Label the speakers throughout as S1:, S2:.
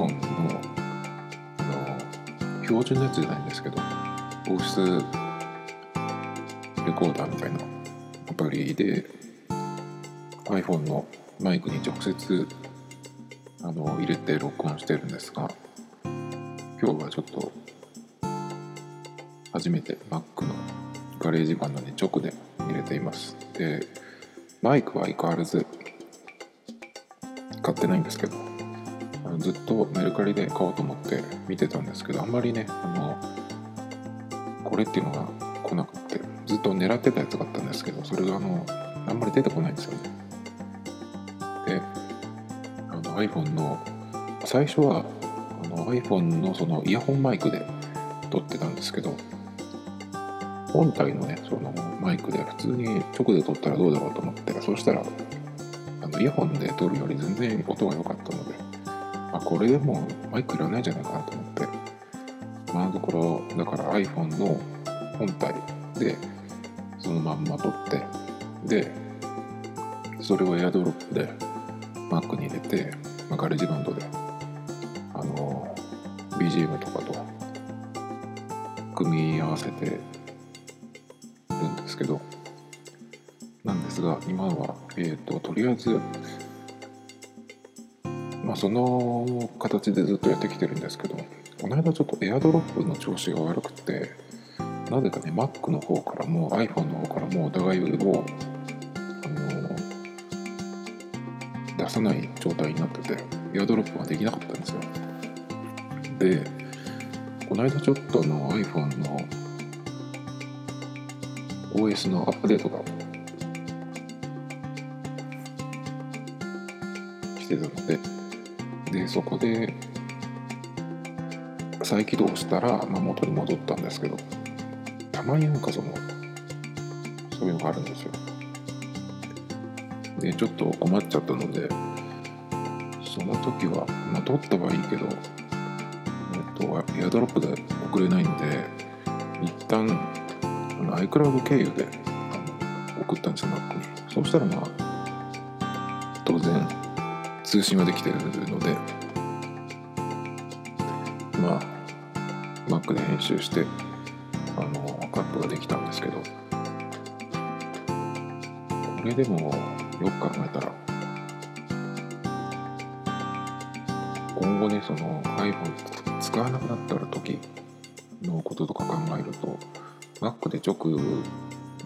S1: iPhone のあの標準のやつじゃないんですけどボイスレコーダーみたいなアプリで iPhone のマイクに直接あの入れて録音してるんですが今日はちょっと初めて Mac の GarageBand に直で入れています。でマイクは相変わらず買ってないんですけどずっとメルカリで買おうと思って見てたんですけどあんまりねあのこれっていうのが来なくてずっと狙ってたやつがあったんですけどそれがあのあんまり出てこないんですよね。であの iPhone の最初はあの iPhone のそのイヤホンマイクで撮ってたんですけど本体のねそのマイクで普通に直で撮ったらどうだろうと思ってそしたらあのイヤホンで撮るより全然音が良かったのでこれでもマイクいらないんじゃないかなと思って。今のところだから iPhone の本体でそのまんま撮ってでそれを AirDrop で Mac に入れて、ま、 GarageBand であの BGM とかと組み合わせてるんですけど。なんですが今は、えーと、とりあえずその形でずっとやってきてるんですけどこの間ちょっとエアドロップの調子が悪くてなぜかね Mac の方からも iPhone の方からもお互いをあの出さない状態になっててエアドロップができなかったんですよ。でこの間ちょっとあの iPhone の OS のアップデートが来てたのででそこで再起動したら、まあ、元に戻ったんですけどたまになんかそのそういうのがあるんですよ。でちょっと困っちゃったのでその時は、まあ、取ったはいいけど、えっと、エアドロップで送れないんで一旦あの iCloud 経由で送ったんですよ Mac に。そうしたらまあ当然通信はできてるのでまあ Mac で編集してあのカットができたんですけどこれでもよく考えたら今後ねその iPhone 使わなくなったら時のこととか考えると Mac で直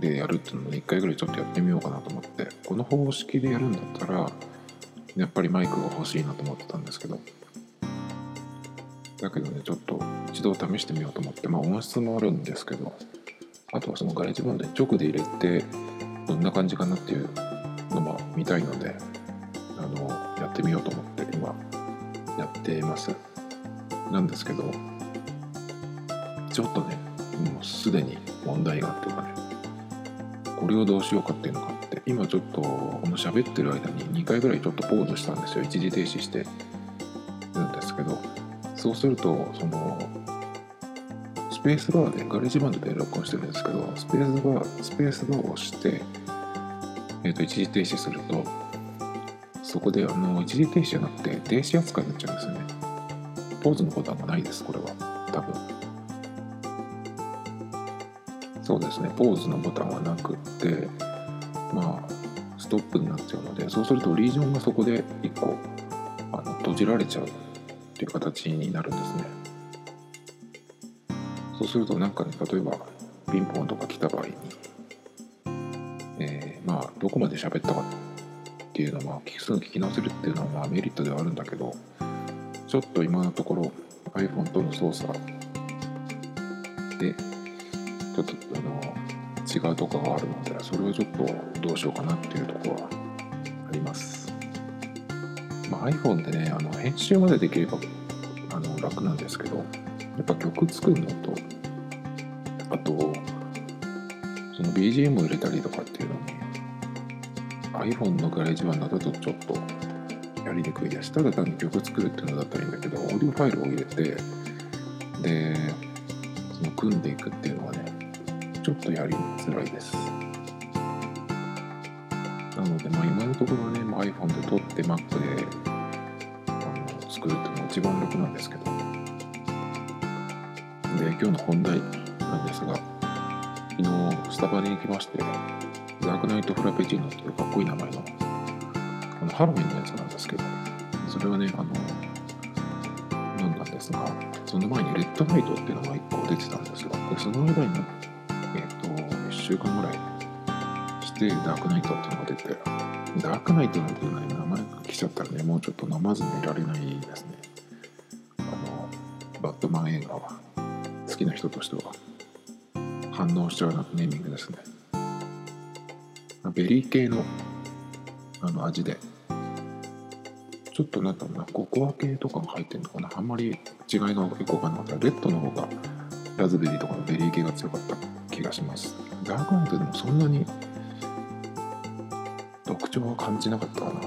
S1: でやるっていうのを1回ぐらいちょっとやってみようかなと思ってこの方式でやるんだったらやっぱりマイクが欲しいなと思ってたんですけど。だけどねちょっと一度試してみようと思ってまあ音質もあるんですけどあとはその GarageBand に直で入れてどんな感じかなっていうのも見たいのであのやってみようと思って今やっています。なんですけどちょっとねもうすでに問題があってかねこれをどうしようかっていうのがて今ちょっとこの喋ってる間に2回ぐらいちょっとポーズしたんですよ。一時停止して。るんですけど。そうするとそのスペースバーで GarageBand で録音してるんですけどスペースバースペースバーを押して、えー、と一時停止するとそこであの一時停止じゃなくて停止扱いになっちゃうんですよね。ポーズのボタンがないですこれは。多分。そうですね。ポーズのボタンはなくってまあストップになっちゃうのでそうするとリージョンがそこで1個あの閉じられちゃうっていう形になるんですね。そうするとなんかね例えばピンポンとか来た場合に、えー、まあどこまで喋ったかっていうのはすぐ聞き直せるっていうのはまあメリットではあるんだけどちょっと今のところ iPhone との操作でちょっとあの違うとこがあるのでそれをちょっとどうしようかなっていうとこはあります、まあ、iPhone でねあの編集までできればあの楽なんですけどやっぱ曲作るのとあとその BGM を入れたりとかっていうのに iPhone の GarageBand だとちょっとややりにくい。ですただ単に曲作るっていうのだったらいいんだけどオーディオファイルを入れてでその組んでいくっていうのはねちょっとやりづらいです。なのでまあ今のところね、まあ、iPhone で撮って Mac であの作るっていうのが一番楽なんですけど。で今日の本題なんですが昨日スタバに行きましてダークナイトフラペチーノっていうかっこいい名前のあのハロウィンのやつなんですけどそれはねあの飲んだんですがその前にレッドナイトっていうのが1個出てたんですよ。でその間にえっ、と1週間ぐらいしてダークナイトっていうのが出てダークナイトなんていうのは、ね、名前が来ちゃったらねもうちょっと飲まずにいられないですね。あのバットマン映画は好きな人としては反応しちゃうネーミングですね。ベリー系のあの味でちょっとなんだろうなココア系とかが入ってるのかな。あんまり違いがよくわかんなかったレッドの方がラズベリーとかのベリー系が強かった気がします。ダークナイトでもそんなに特徴は感じなかったかな。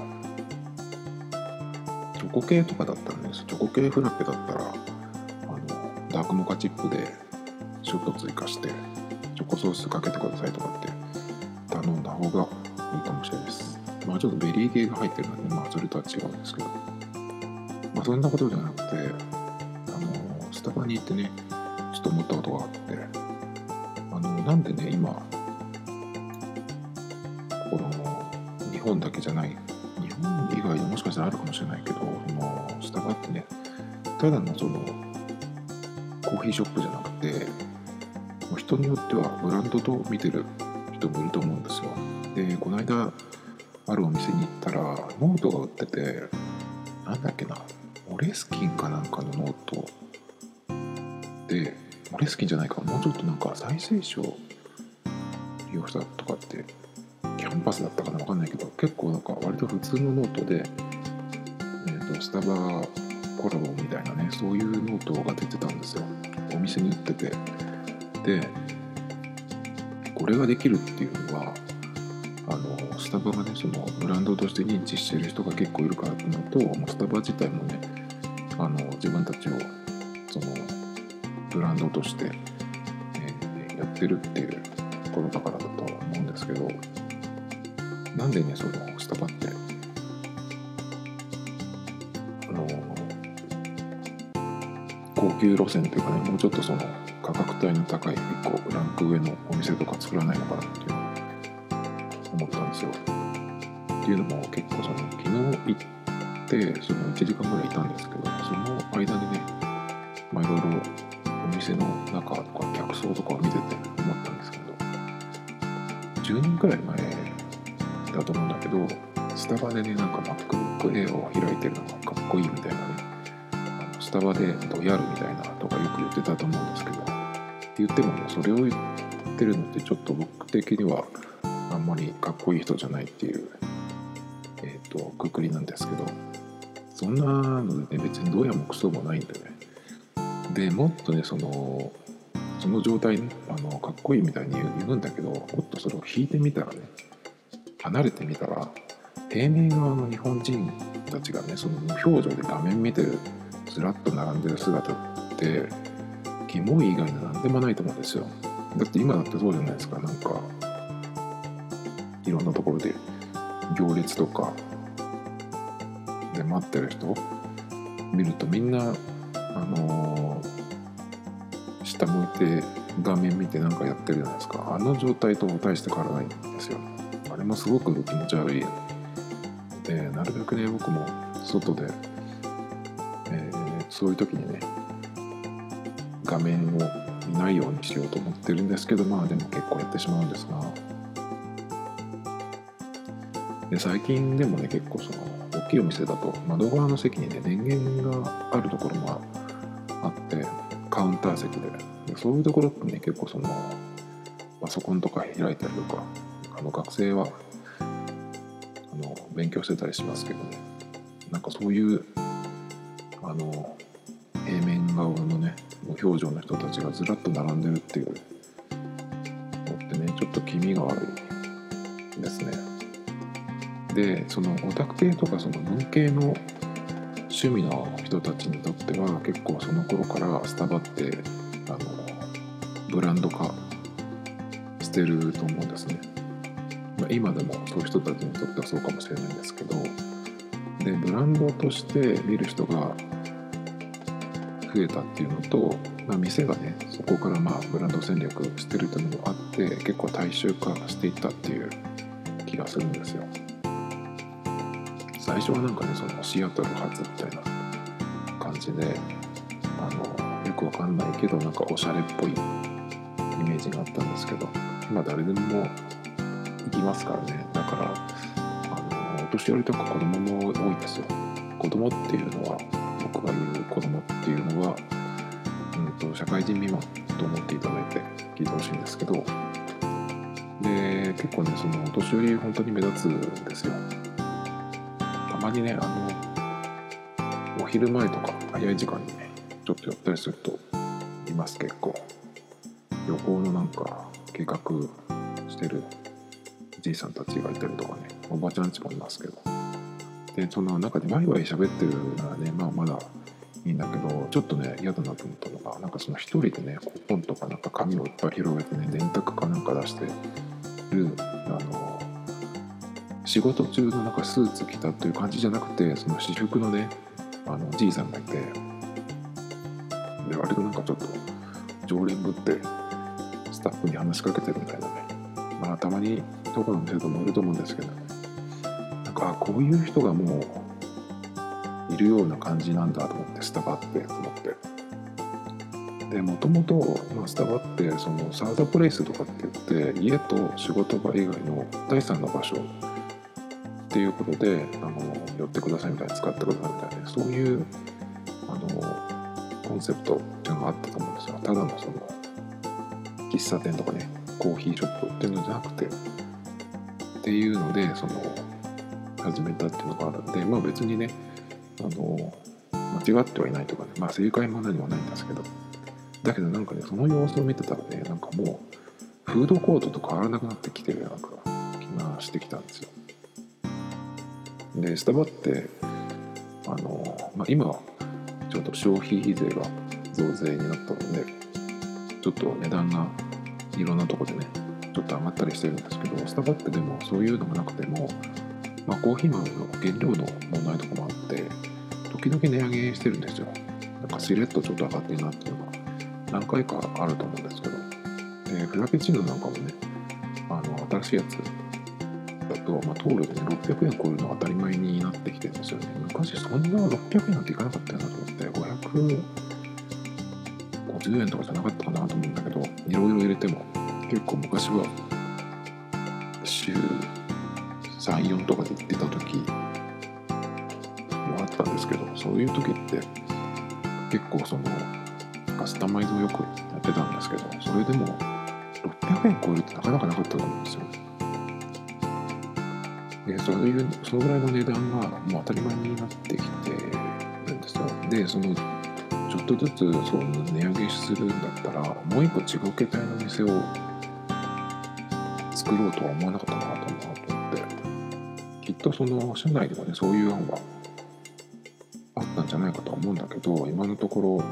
S1: チョコ系とかだったらねチョコ系フラッペだったらあのダークモカチップでちょっと追加してチョコソースかけてくださいとかって頼んだ方がいいかもしれないです。まあちょっとベリー系が入ってるのでまあそれとは違うんですけど。まあそんなことじゃなくてあのスタバに行ってねちょっと思ったことがあってなんでね今この日本だけじゃない日本以外でもしかしたらあるかもしれないけどそのスタバってねただのそのコーヒーショップじゃなくて人によってはブランドと見てる人もいると思うんですよ。でこの間あるお店に行ったらノートが売っててなんだっけなモレスキンかなんかのノートでモレスキンじゃないかもうちょっとなんか再生紙利用したとかってキャンパスだったかな？分かんないけど結構なんか割と普通のノートで、えーと、スタバコラボみたいなねそういうノートが出てたんですよ。お店に売ってて。でこれができるっていうのはあのスタバがねそのブランドとして認知してる人が結構いるからっていうのとスタバ自体もねあの自分たちをそのブランドとして、えー、やってるっていうことだからだと思うんですけどなんでねそのスタバってあの高級路線っていうかねもうちょっとその価格帯の高い一個ランク上のお店とか作らないのかなっていう思ったんですよ。っていうのも結構その昨日行ってその1時間ぐらいいたんですけどその間にねスタバでなんか MacBook Air を開いてるのがかっこいいみたいなねスタバでどやるみたいなとかよく言ってたと思うんですけど言ってもねそれを言ってるのってちょっと僕的にはあんまりかっこいい人じゃないっていう、えーと、くくりなんですけどそんなのでね別にどうやもクソもないんでね。でもっとねそのその状態あのかっこいいみたいに言うんだけどもっとそれを引いてみたらね離れてみたら平面側の日本人たちがねその無表情で画面見てるずらっと並んでる姿ってキモい以外の何でもないと思うんですよ。だって今だってそうじゃないですか。なんかいろんなところで行列とかで待ってる人見るとみんなあのー、下向いて画面見てなんかやってるじゃないですか。あの状態と大して変わらないんですよ。あれもすごく気持ち悪い。でなるべくね僕も外で、えー、そういう時にね画面を見ないようにしようと思ってるんですけどまあでも結構やってしまうんですが。で最近でもね結構その大きいお店だと窓側の席にね電源があるところもあってカウンター席で。でそういうところってね結構そのパソコンとか開いたりとかあの学生は勉強してたりしますけどねなんかそういうあの平面側のね無表情の人たちがずらっと並んでるっていうのってねちょっと気味が悪いですねでそのオタク系とかその文系の趣味の人たちにとっては結構その頃からスタバってあのブランド化してると思うんですね。あ、今でもそういう人たちにとってはそうかもしれないんですけどでブランドとして見る人が増えたっていうのと、まあ、店がねそこからまあブランド戦略してるっていうのもあって結構大衆化していったっていう気がするんですよ。最初はなんかねそのシアトル発みたいな感じであのよくわかんないけどなんかおしゃれっぽいイメージがあったんですけど今誰でも行きますからね。だからあのお年寄りとか子供も多いですよ。子供っていうのは僕が言う子供っていうのは、うん、と社会人未満と思っていただいて聞いてほしいんですけど。で結構ねそのお年寄り本当に目立つんですよ。たまにねあのお昼前とか早い時間にねちょっと寄ったりするといます結構。旅行のなんか計画してるじいさんたちがいたりとかねおばちゃんちもいますけど。でその中でワイワイ喋ってるならねまあまだいいんだけどちょっとね嫌だなと思ったのがなんかその一人でね本とかなんか紙をいっぱい広げてね電卓かなんか出してるあの仕事中のなんかスーツ着たという感じじゃなくてその私服のねあのじいさんがいてで割となんかちょっと常連ぶってスタッフに話しかけてるみたいなね。まあたまにどこの店ともいると思うんですけど。なんかこういう人がもういるような感じなんだと思ってスタバって思って。でもともとスタバってそのサードプレイスとかって言って家と仕事場以外の第三の場所っていうことであの寄ってくださいみたいな使ってくださいみたいなそういうあのコンセプトっていうのがあったと思うんですよ。ただのその喫茶店とかねコーヒーショップっていうのじゃなくてっていうのでその始めたっていうのがあるんでまあ別にねあの間違ってはいないとかねまあ正解も何もないんですけどだけどなんかねその様子を見てたらねなんかもうフードコートと変わらなくなってきてるような気がしてきたんですよ。でスタバってあの、まあ、今ちょっと消費税が増税になったのでちょっと値段がいろんなとこでねちょっと上がったりしてるんですけどスタバってでもそういうのがなくても、まあ、コーヒー豆の原料の問題とかもあって時々値上げしてるんですよ。なんかしれっとちょっと上がってるなっていうのが何回かあると思うんですけど。でフラペチーノなんかもねあの新しいやつだと、まあ、トールでね600円超えるのが当たり前になってきてるんですよね。昔そんな600円なんていかなかったよなと思って550円とかじゃなかったかなと思うんだけどいろいろ入れても結構昔は週34とかで行ってた時もあったんですけどそういう時って結構そのカスタマイズをよくやってたんですけどそれでも600円超えるってなかなかなかったと思うんですよ。でそういうそのぐらいの値段がもう当たり前になってきてるんですよ。でそのちょっとずつその値上げするんだったらもう一個違う形態の店を作ろうとは思わなかったなと思ってきっとその社内でもねそういう案はあったんじゃないかとは思うんだけど今のところ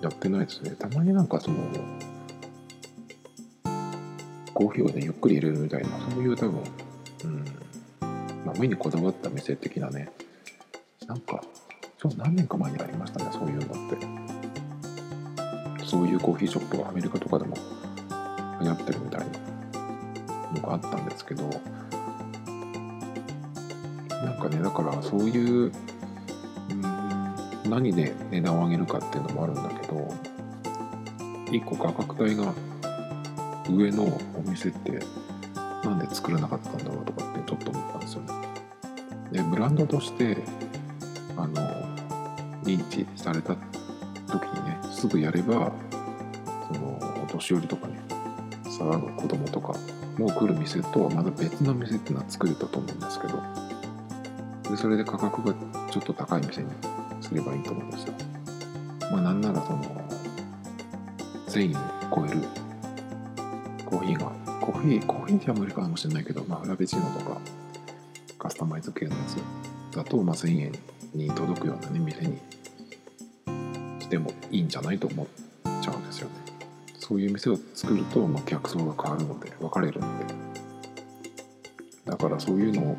S1: やってないですね。たまになんかそのコーヒーをねゆっくり入れるみたいなそういう多分うんまあ目にこだわった店的なねなんかちょ何年か前にありましたねそういうのって。そういうコーヒーショップがアメリカとかでも流行ってるみたいな。のがあったんですけどなんかねだからそういううん何で値段を上げるかっていうのもあるんだけど1個価格帯が上のお店ってなんで作らなかったんだろうとかってちょっと思ったんですよね。でブランドとしてあの認知された時にねすぐやればそのお年寄りとかね騒ぐ子供とかもう来る店とはまた別の店っていうのは作れたと思うんですけどでそれで価格がちょっと高い店にすればいいと思うんですよ。まあなんならその1000円超えるコーヒーがコーヒーコーヒーじゃ無理かもしれないけどまあフラペチーノとかカスタマイズ系のやつだと、まあ、1000円に届くようなね店にしてもいいんじゃないと思っちゃうんですよねそういう店を作ると、まあ、客層が変わるので分かれるので。だからそういうのを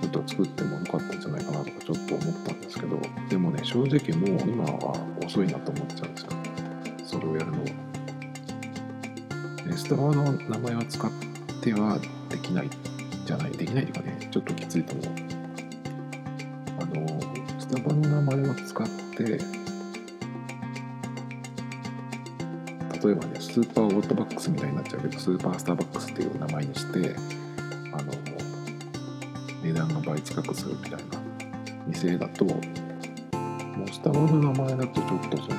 S1: ちょっと作ってもよかったんじゃないかなとかちょっと思ったんですけどでもね正直もう今は遅いなと思っちゃうんですよ。それをやるのはスタバの名前を使ってはできないじゃない。できないというかねちょっときついと思う。あのスタバの名前を使って例えばねスーパーオートバックスみたいになっちゃうけどスーパースターバックスっていう名前にしてあの値段が倍近くするみたいな店だともうスタバの名前だとちょっとその、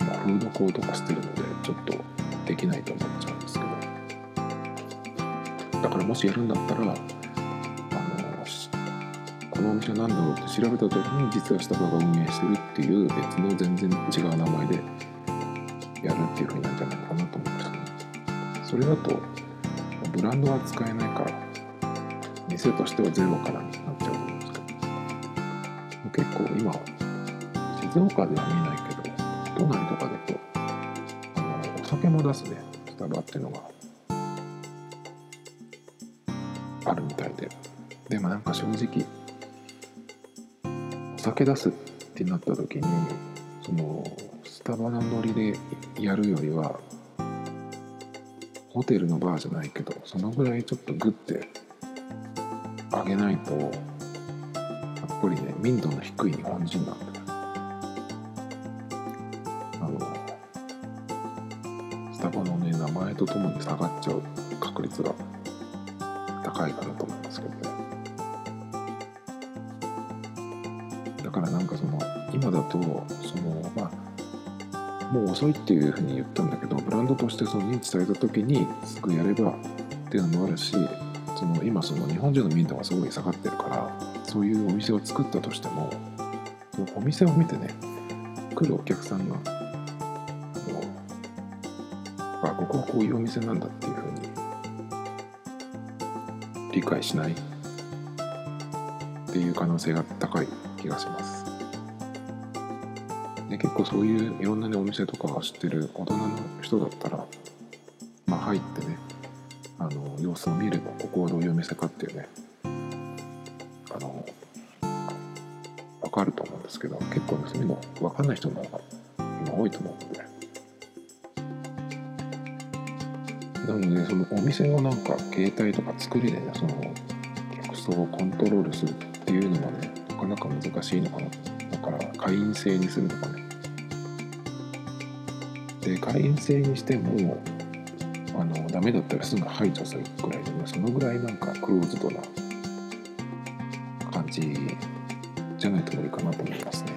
S1: まあ、フードコート化してるのでちょっとできないと思っちゃうんですけど。だからもしやるんだったらあのこのお店なんだろうって調べた時に実はスタバが運営してるっていう別の全然違う名前でやるっていう風になるんじゃないかなと思うんですね。それだとブランドは使えないから店としてはゼロからになっちゃう。と思うんですけど結構今静岡では見ないけど都内とかだとあのお酒も出すねスタバっていうのがあるみたいで。でもなんか正直お酒出すってなった時にそのスタバのノリでやるよりはホテルのバーじゃないけどそのぐらいちょっとグッて上げないとやっぱりね民度の低い日本人なんだあのスタバのね名前とともに下がっちゃう確率が高いかなと思いますけどね。だからなんかその今だとそのまあもう遅いっていうふうに言ったんだけどブランドとしてその認知された時にすぐやればっていうのもあるしその今その日本人の民度がすごい下がってるからそういうお店を作ったとしてもそのお店を見てね来るお客さんがあここはこういうお店なんだっていうふうに理解しないっていう可能性が高い気がします。で結構そういういろんなねお店とか知ってる大人の人だったらまあ入ってねあの様子を見ればここはどういうお店かっていうねあの分かると思うんですけど結構ねそういうの分かんない人の方が今多いと思うので。なのでそのお店のなんか携帯とか作りでねその客層をコントロールするっていうのもねなかなか難しいのかな。だから会員制にするとかね。で会員制にしてもあのダメだったらすぐ排除するくらいの、そのぐらいなんかクローズドな感じじゃないと無理かなと思いますね。